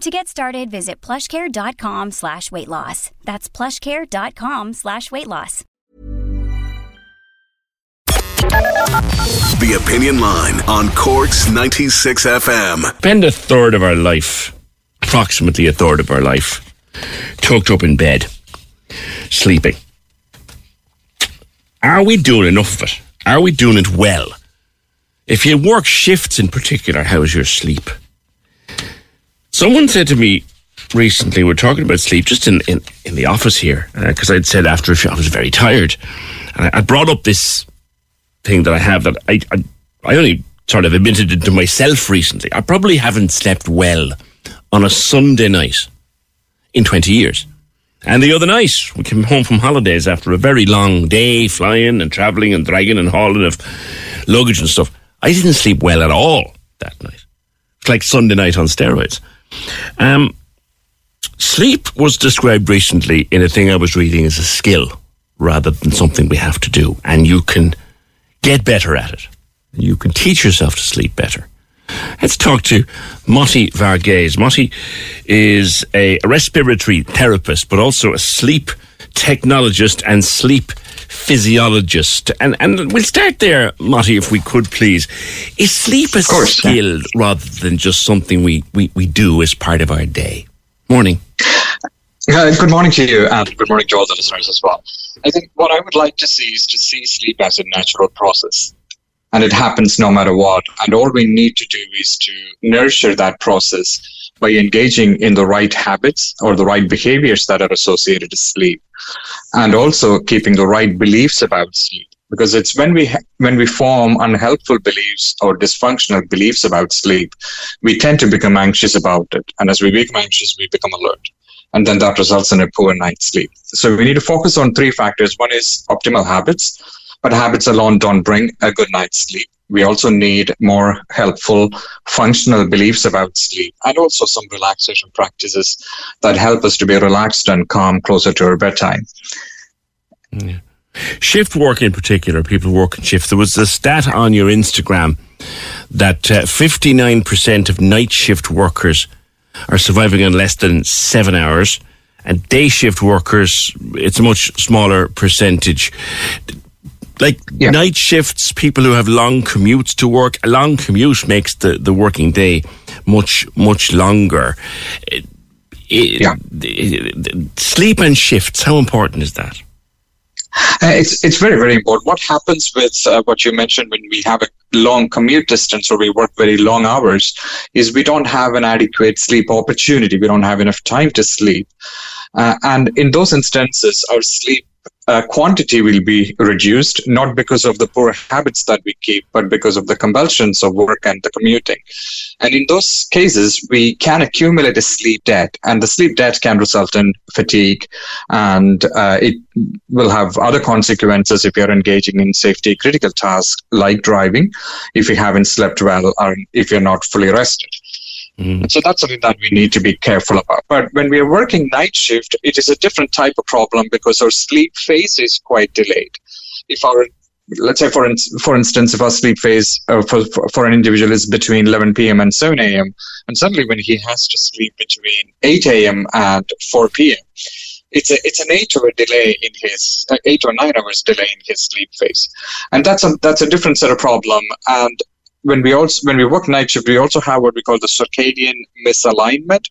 To get started, visit plushcare.com slash weight loss. That's plushcare.com slash weight loss. The Opinion Line on Cork's 96 FM. Spend a third of our life, approximately a third of our life, tucked up in bed, sleeping. Are we doing enough of it? Are we doing it well? If you work shifts in particular, how's your sleep? Someone said to me recently, we're talking about sleep just in, in, in the office here, because uh, I'd said after a few, I was very tired. And I, I, brought up this thing that I have that I, I, I only sort of admitted it to myself recently. I probably haven't slept well on a Sunday night in 20 years. And the other night, we came home from holidays after a very long day flying and travelling and dragging and hauling of luggage and stuff. I didn't sleep well at all that night. It's like Sunday night on steroids. Um, sleep was described recently in a thing I was reading as a skill rather than something we have to do. And you can get better at it. You can teach yourself to sleep better. Let's talk to Motty Varghese. Motty is a respiratory therapist, but also a sleep technologist and sleep physiologist. And and we'll start there, Motty, if we could please. Is sleep a skill rather than just something we, we, we do as part of our day? Morning. Uh, good morning to you, and good morning to all the listeners as well. I think what I would like to see is to see sleep as a natural process and it happens no matter what. And all we need to do is to nurture that process by engaging in the right habits or the right behaviors that are associated to sleep and also keeping the right beliefs about sleep. Because it's when we ha- when we form unhelpful beliefs or dysfunctional beliefs about sleep we tend to become anxious about it. And as we become anxious we become alert. And then that results in a poor night's sleep. So we need to focus on three factors. One is optimal habits. But habits alone don't bring a good night's sleep. We also need more helpful functional beliefs about sleep and also some relaxation practices that help us to be relaxed and calm closer to our bedtime. Yeah. Shift work in particular, people working shifts. There was a stat on your Instagram that uh, 59% of night shift workers are surviving on less than seven hours and day shift workers, it's a much smaller percentage like yeah. night shifts, people who have long commutes to work, a long commute makes the, the working day much, much longer. It, yeah. It, sleep and shifts, how important is that? Uh, it's it's very very important. What happens with uh, what you mentioned when we have a long commute distance or we work very long hours is we don't have an adequate sleep opportunity. We don't have enough time to sleep, uh, and in those instances, our sleep uh, quantity will be reduced, not because of the poor habits that we keep, but because of the compulsions of work and the commuting. And in those cases, we can accumulate a sleep debt, and the sleep debt can result in fatigue, and uh, it will have other consequences if you're engaging in safety critical tasks like driving, if you haven't slept well, or if you're not fully rested. Mm. So that's something that we need to be careful about. But when we are working night shift, it is a different type of problem because our sleep phase is quite delayed. If our let's say for in, for instance if our sleep phase uh, for, for, an individual is between 11 p.m. and 7 a.m. and suddenly when he has to sleep between 8 a.m. and 4 p.m. it's a it's an eight hour delay in his uh, eight or nine hours delay in his sleep phase, and that's a that's a different set of problem. And when we also when we work night shift, we also have what we call the circadian misalignment.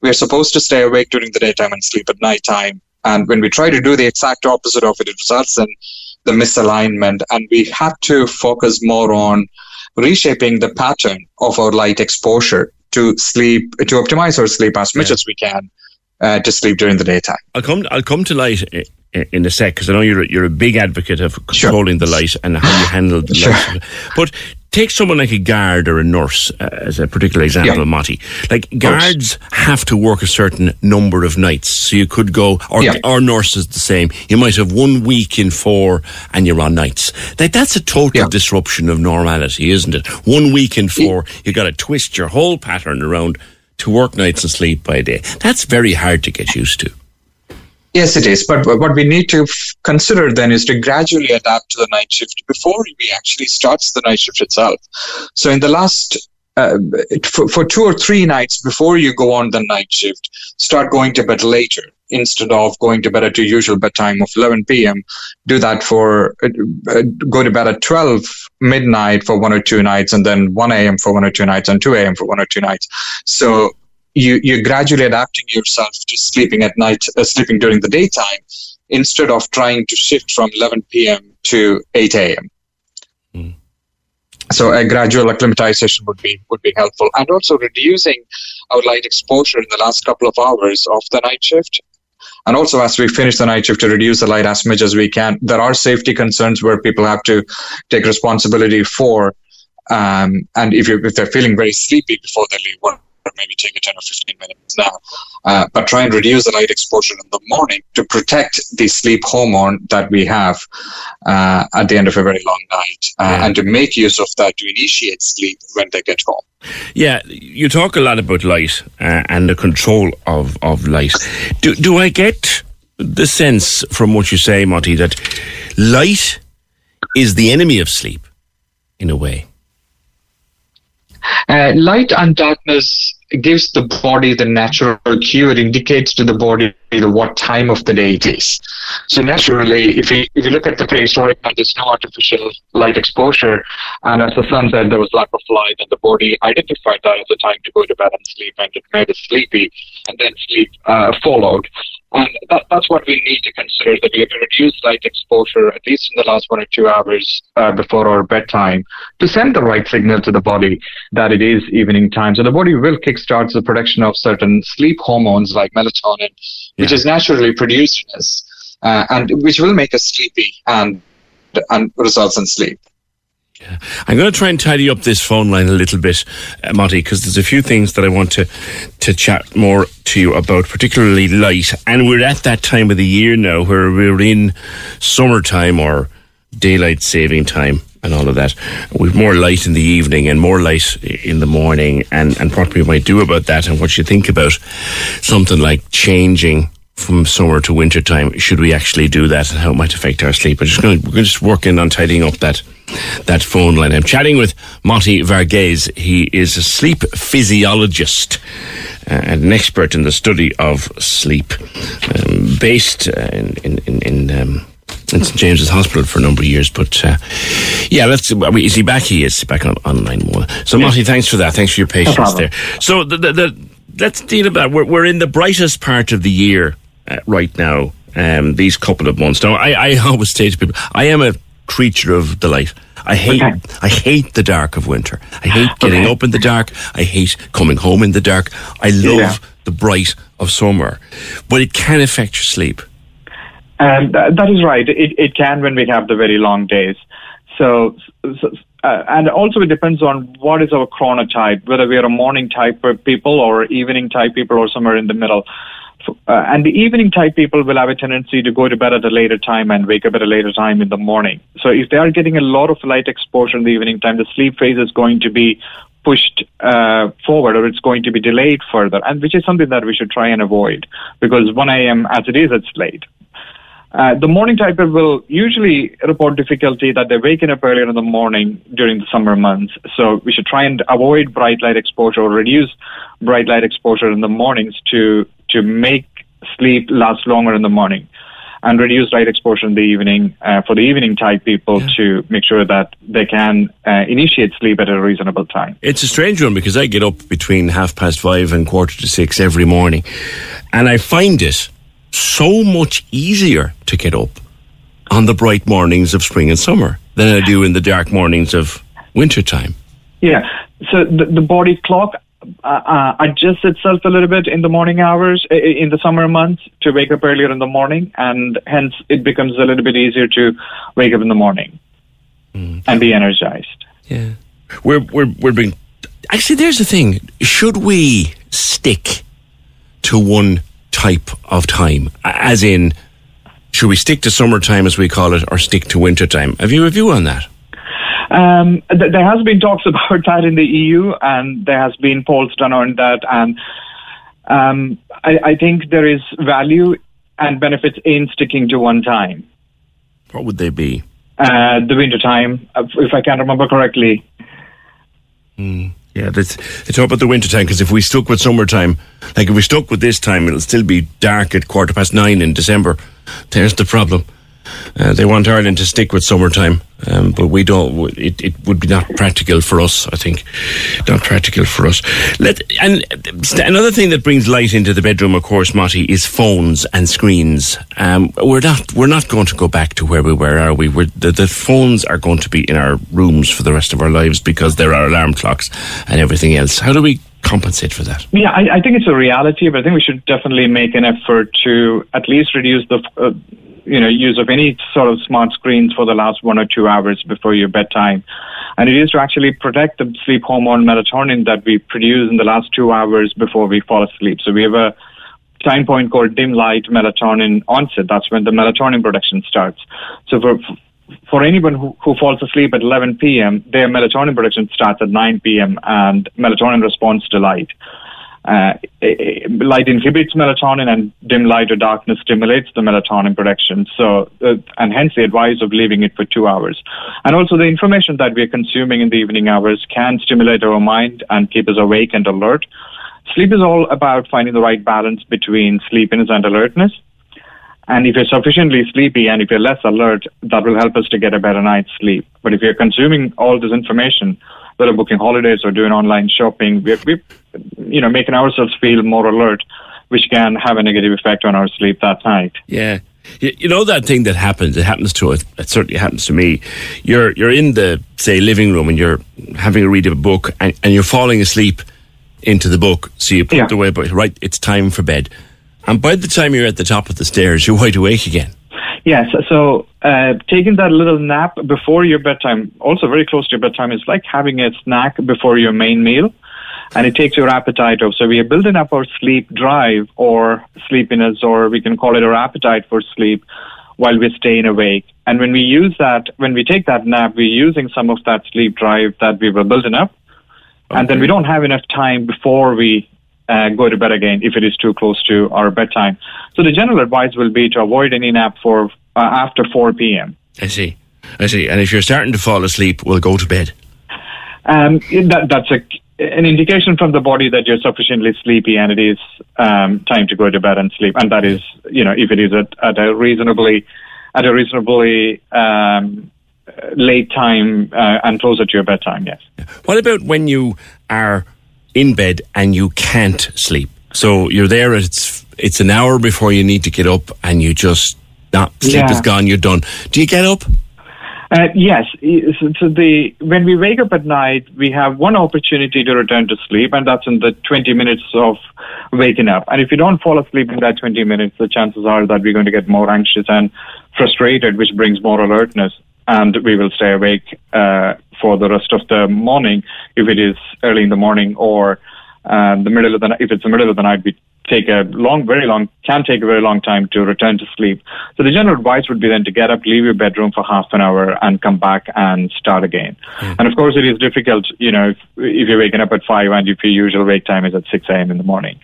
We are supposed to stay awake during the daytime and sleep at nighttime. And when we try to do the exact opposite of it, it results in the misalignment. And we have to focus more on reshaping the pattern of our light exposure to sleep, to optimize our sleep as much yeah. as we can uh, to sleep during the daytime. I'll come. I'll come to light in a sec because I know you're you're a big advocate of controlling sure. the light and how you handle the sure. light. But take someone like a guard or a nurse uh, as a particular example, yeah. Like guards have to work a certain number of nights, so you could go, or yeah. or nurses the same. You might have one week in four, and you're on nights. Like that's a total yeah. disruption of normality, isn't it? One week in four, you got to twist your whole pattern around to work nights and sleep by day. That's very hard to get used to. Yes, it is. But what we need to f- consider then is to gradually adapt to the night shift before we actually starts the night shift itself. So in the last uh, for, for two or three nights before you go on the night shift, start going to bed later instead of going to bed at your usual bedtime of 11 p.m. Do that for uh, uh, go to bed at 12 midnight for one or two nights, and then 1 a.m. for one or two nights, and 2 a.m. for one or two nights. So you you're gradually adapting yourself to sleeping at night, uh, sleeping during the daytime, instead of trying to shift from 11 p.m. to 8 a.m. Mm. So a gradual acclimatization would be would be helpful, and also reducing our light exposure in the last couple of hours of the night shift. And also, as we finish the night shift, to reduce the light as much as we can. There are safety concerns where people have to take responsibility for. Um, and if, you if they're feeling very sleepy before they leave work, maybe take a 10 or 15 minutes now. Uh, but try and reduce the light exposure in the morning to protect the sleep hormone that we have uh, at the end of a very long night uh, yeah. and to make use of that to initiate sleep when they get home. Yeah, you talk a lot about light uh, and the control of, of light. Do, do I get the sense from what you say, Motty, that light is the enemy of sleep in a way? Uh, light and darkness gives the body the natural cue. It indicates to the body what time of the day it is. So naturally, if you, if you look at the prehistoric time, there's no artificial light exposure. And as the sun said, there was lack of light and the body identified that as a time to go to bed and sleep and it made it sleepy and then sleep uh, followed. And that, that's what we need to consider that we have to reduce light exposure at least in the last one or two hours uh, before our bedtime to send the right signal to the body that it is evening time. So the body will kickstart the production of certain sleep hormones like melatonin, yeah. which is naturally produced in us, uh, and which will make us sleepy and and results in sleep. Yeah. I'm going to try and tidy up this phone line a little bit, uh, Motty, because there's a few things that I want to, to chat more to you about, particularly light. And we're at that time of the year now where we're in summertime or daylight saving time and all of that. We've more light in the evening and more light in the morning, and, and what we might do about that, and what you think about something like changing from summer to winter time. Should we actually do that, and how it might affect our sleep? We're just going to, we're just working on tidying up that that phone line. I'm chatting with Motty Varghese. He is a sleep physiologist uh, and an expert in the study of sleep, um, based uh, in in in. in um, in St James's Hospital for a number of years, but uh, yeah, let's. Is he back? He is back on online more. So, yeah. Motty, thanks for that. Thanks for your patience no there. So, the, the, the, let's deal about. We're, we're in the brightest part of the year uh, right now. Um, these couple of months. Now, I, I always say to people, I am a creature of the light. I hate okay. I hate the dark of winter. I hate getting okay. up in the dark. I hate coming home in the dark. I love yeah. the bright of summer, but it can affect your sleep. And uh, that is right. It it can when we have the very long days. So, so uh, and also it depends on what is our chronotype, whether we are a morning type people or evening type people or somewhere in the middle. Uh, and the evening type people will have a tendency to go to bed at a later time and wake up at a later time in the morning. So if they are getting a lot of light exposure in the evening time, the sleep phase is going to be pushed uh, forward or it's going to be delayed further, and which is something that we should try and avoid because 1 a.m. as it is, it's late. Uh, the morning type will usually report difficulty that they're waking up earlier in the morning during the summer months. So we should try and avoid bright light exposure or reduce bright light exposure in the mornings to to make sleep last longer in the morning and reduce light exposure in the evening uh, for the evening type people yeah. to make sure that they can uh, initiate sleep at a reasonable time. It's a strange one because I get up between half past five and quarter to six every morning, and I find it so much easier to get up on the bright mornings of spring and summer than I do in the dark mornings of wintertime. Yeah. So the, the body clock uh, uh, adjusts itself a little bit in the morning hours i- i- in the summer months to wake up earlier in the morning, and hence it becomes a little bit easier to wake up in the morning and be energized. Yeah. We're we're we're being actually there's the thing. Should we stick to one type of time? As in should we stick to summertime as we call it or stick to wintertime? Have you a view on that? Um, th- there has been talks about that in the EU, and there has been polls done on that, and um, I, I think there is value and benefits in sticking to one time. What would they be? Uh, the winter time, if I can remember correctly. Yeah, that's, they talk about the winter time because if we stuck with summertime, like if we stuck with this time, it'll still be dark at quarter past nine in December. There's the problem. Uh, they want Ireland to stick with summertime, um, but we don't. It, it would be not practical for us. I think not practical for us. Let and another thing that brings light into the bedroom, of course, Monty, is phones and screens. Um, we're not we're not going to go back to where we were, are we? We're, the, the phones are going to be in our rooms for the rest of our lives because there are alarm clocks and everything else. How do we compensate for that? Yeah, I, I think it's a reality, but I think we should definitely make an effort to at least reduce the uh, you know use of any sort of smart screens for the last one or two hours before your bedtime. And it is to actually protect the sleep hormone melatonin that we produce in the last two hours before we fall asleep. So we have a time point called dim light melatonin onset. That's when the melatonin production starts. So for for anyone who, who falls asleep at 11 p.m., their melatonin production starts at 9 p.m. and melatonin responds to light. Uh, light inhibits melatonin and dim light or darkness stimulates the melatonin production. So, uh, and hence the advice of leaving it for two hours. And also the information that we are consuming in the evening hours can stimulate our mind and keep us awake and alert. Sleep is all about finding the right balance between sleepiness and alertness. And if you're sufficiently sleepy and if you're less alert, that will help us to get a better night's sleep. But if you're consuming all this information, whether booking holidays or doing online shopping, we're, we're you know, making ourselves feel more alert, which can have a negative effect on our sleep that night. Yeah. You, know that thing that happens. It happens to us. It certainly happens to me. You're you're in the say living room and you're having a read of a book and, and you're falling asleep into the book. So you put Yeah. the away, but right, it's time for bed. And by the time you're at the top of the stairs, you're wide awake again. Yes, so uh, taking that little nap before your bedtime, also very close to your bedtime, is like having a snack before your main meal, and it takes your appetite off. So we are building up our sleep drive or sleepiness, or we can call it our appetite for sleep while we're staying awake. And when we use that, when we take that nap, we're using some of that sleep drive that we were building up, and then we don't have enough time before we uh, go to bed again if it is too close to our bedtime. So the general advice will be to avoid any nap for uh, after 4 p.m. I see. I see. And if you're starting to fall asleep, we'll go to bed. Um, that, that's a, an indication from the body that you're sufficiently sleepy and it is um, time to go to bed and sleep. And that is, you know, if it is at, at a reasonably at a reasonably um, late time uh, and closer to your bedtime. Yes. What about when you are in bed and you can't sleep? So you're there. It's it's an hour before you need to get up, and you just not sleep Yeah. is gone. You're done. Do you get up? Uh, yes. So the when we wake up at night, we have one opportunity to return to sleep, and that's in the 20 minutes of waking up. And if you don't fall asleep in that 20 minutes, the chances are that we're going to get more anxious and frustrated, which brings more alertness, and we will stay awake uh, for the rest of the morning if it is early in the morning or uh, the middle of the night. If it's the middle of the night, we take a long, very long, can take a very long time to return to sleep. So the general advice would be then to get up, leave your bedroom for half an hour and come back and start again. And of course it is difficult, you know, if, if you're waking up at five and if your usual wake time is at 6 a.m. in the morning.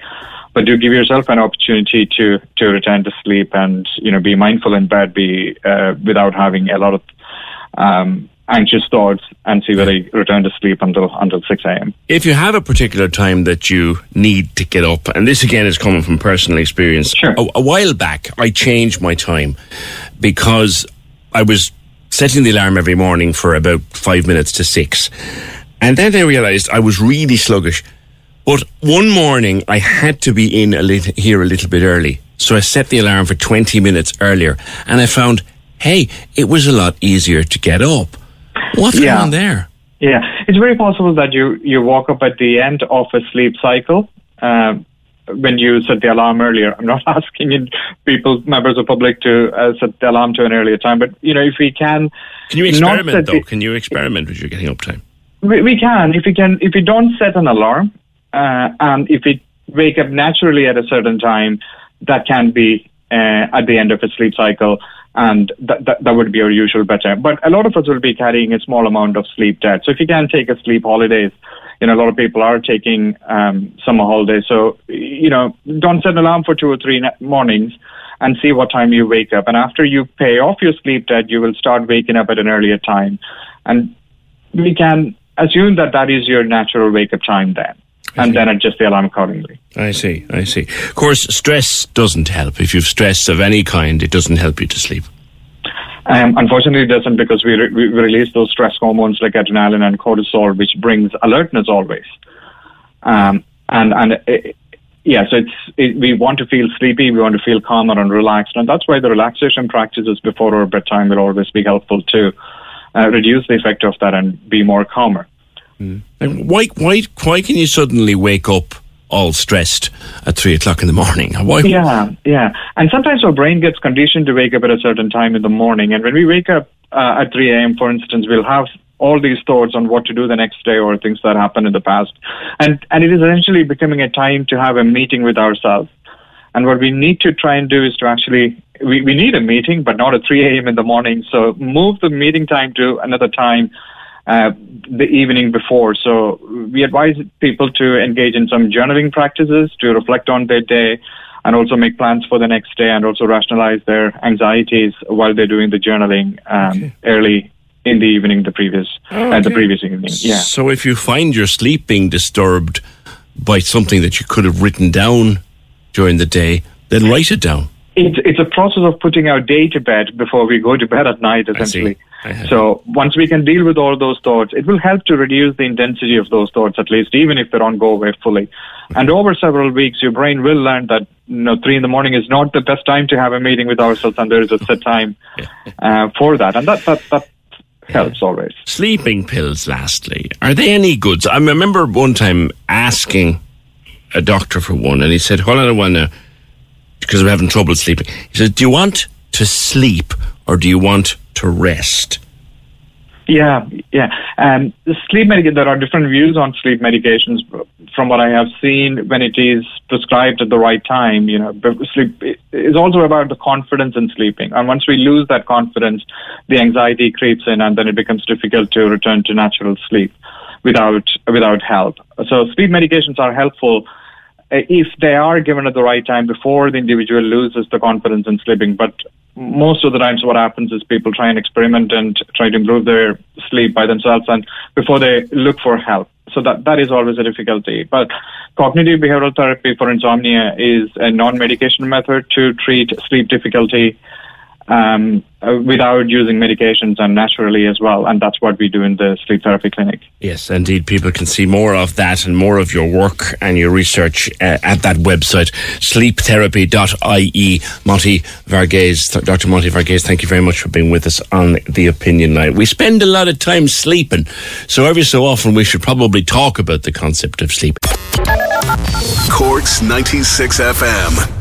But do give yourself an opportunity to, to return to sleep and, you know, be mindful in bed, be, uh, without having a lot of, um, anxious thoughts and see whether you return to sleep until, until 6 a.m. If you have a particular time that you need to get up, and this again is coming from personal experience. Sure. A, a while back, I changed my time because I was setting the alarm every morning for about five minutes to six, and then I realised I was really sluggish. But one morning, I had to be in a lit- here a little bit early. So I set the alarm for 20 minutes earlier and I found, hey, it was a lot easier to get up. What's Yeah. going on there? Yeah, it's very possible that you, you woke up at the end of a sleep cycle um, when you set the alarm earlier. I'm not asking people, members of public, to uh, set the alarm to an earlier time, but you know if we can, Can you experiment though? the- Can you experiment with your getting up time? we, we can if we can if we don't set an alarm uh, and if we wake up naturally at a certain time, that can be uh, at the end of a sleep cycle. And that, that, would be our usual bedtime. But a lot of us will be carrying a small amount of sleep debt. So if you can take a sleep holidays, you know, a lot of people are taking um, summer holidays. So, you know, don't set an alarm for two or three mornings and see what time you wake up. And after you pay off your sleep debt, you will start waking up at an earlier time. And we can assume that that is your natural wake up time then. And then adjust the alarm accordingly. I see, I see. Of course, stress doesn't help. If you've stress of any kind, it doesn't help you to sleep. Um, unfortunately, it doesn't because we, re- we release those stress hormones like adrenaline and cortisol, which brings alertness always. Um, and and it, yeah, so it's it, we want to feel sleepy, we want to feel calmer and relaxed, and that's why the relaxation practices before our bedtime will always be helpful to uh, reduce the effect of that and be more calmer. Why, why, why can you suddenly wake up all stressed at three o'clock in the morning? Why? Yeah, yeah. And sometimes our brain gets conditioned to wake up at a certain time in the morning. And when we wake up uh, at 3 a.m., for instance, we'll have all these thoughts on what to do the next day or things that happened in the past. And, and it is essentially becoming a time to have a meeting with ourselves. And what we need to try and do is to actually, we, we need a meeting, but not at 3 a.m. in the morning. So move the meeting time to another time uh, the evening before. So we advise people to engage in some journaling practices to reflect on their day and also make plans for the next day and also rationalize their anxieties while they're doing the journaling um, early in the evening the previous uh, the previous evening. Yeah. So if you find your sleep being disturbed by something that you could have written down during the day, then write it down. It's it's a process of putting our day to bed before we go to bed at night, essentially. I So once we can deal with all those thoughts, it will help to reduce the intensity of those thoughts, at least, even if they don't go away fully. And over several weeks, your brain will learn that you know three in the morning is not the best time to have a meeting with ourselves, and there is a set time uh, for that, and that that that helps always. Sleeping pills, lastly, are they any good? I remember one time asking a doctor for one, and he said, Hold on a while now, because I'm having trouble sleeping. He says, Do you want to sleep or do you want to rest? Yeah, yeah. Um, the sleep medication, there are different views on sleep medications. From what I have seen, when it is prescribed at the right time, you know, sleep is also about the confidence in sleeping. And once we lose that confidence, the anxiety creeps in, and then it becomes difficult to return to natural sleep without without help. So sleep medications are helpful Uh, if they are given at the right time before the individual loses the confidence in sleeping. But most of the times, what happens is people try and experiment and try to improve their sleep by themselves, and before they look for help. So that that is always a difficulty. But cognitive behavioral therapy for insomnia is a non-medication method to treat sleep difficulty um, uh, without using medications and naturally as well. And that's what we do in the sleep therapy clinic. Yes, indeed. People can see more of that and more of your work and your research uh, at that website, sleeptherapy.ie. Monty Varghese, Dr. Monty Varghese, thank you very much for being with us on The Opinion Line. We spend a lot of time sleeping, so every so often we should probably talk about the concept of sleep. Cork's 96 FM.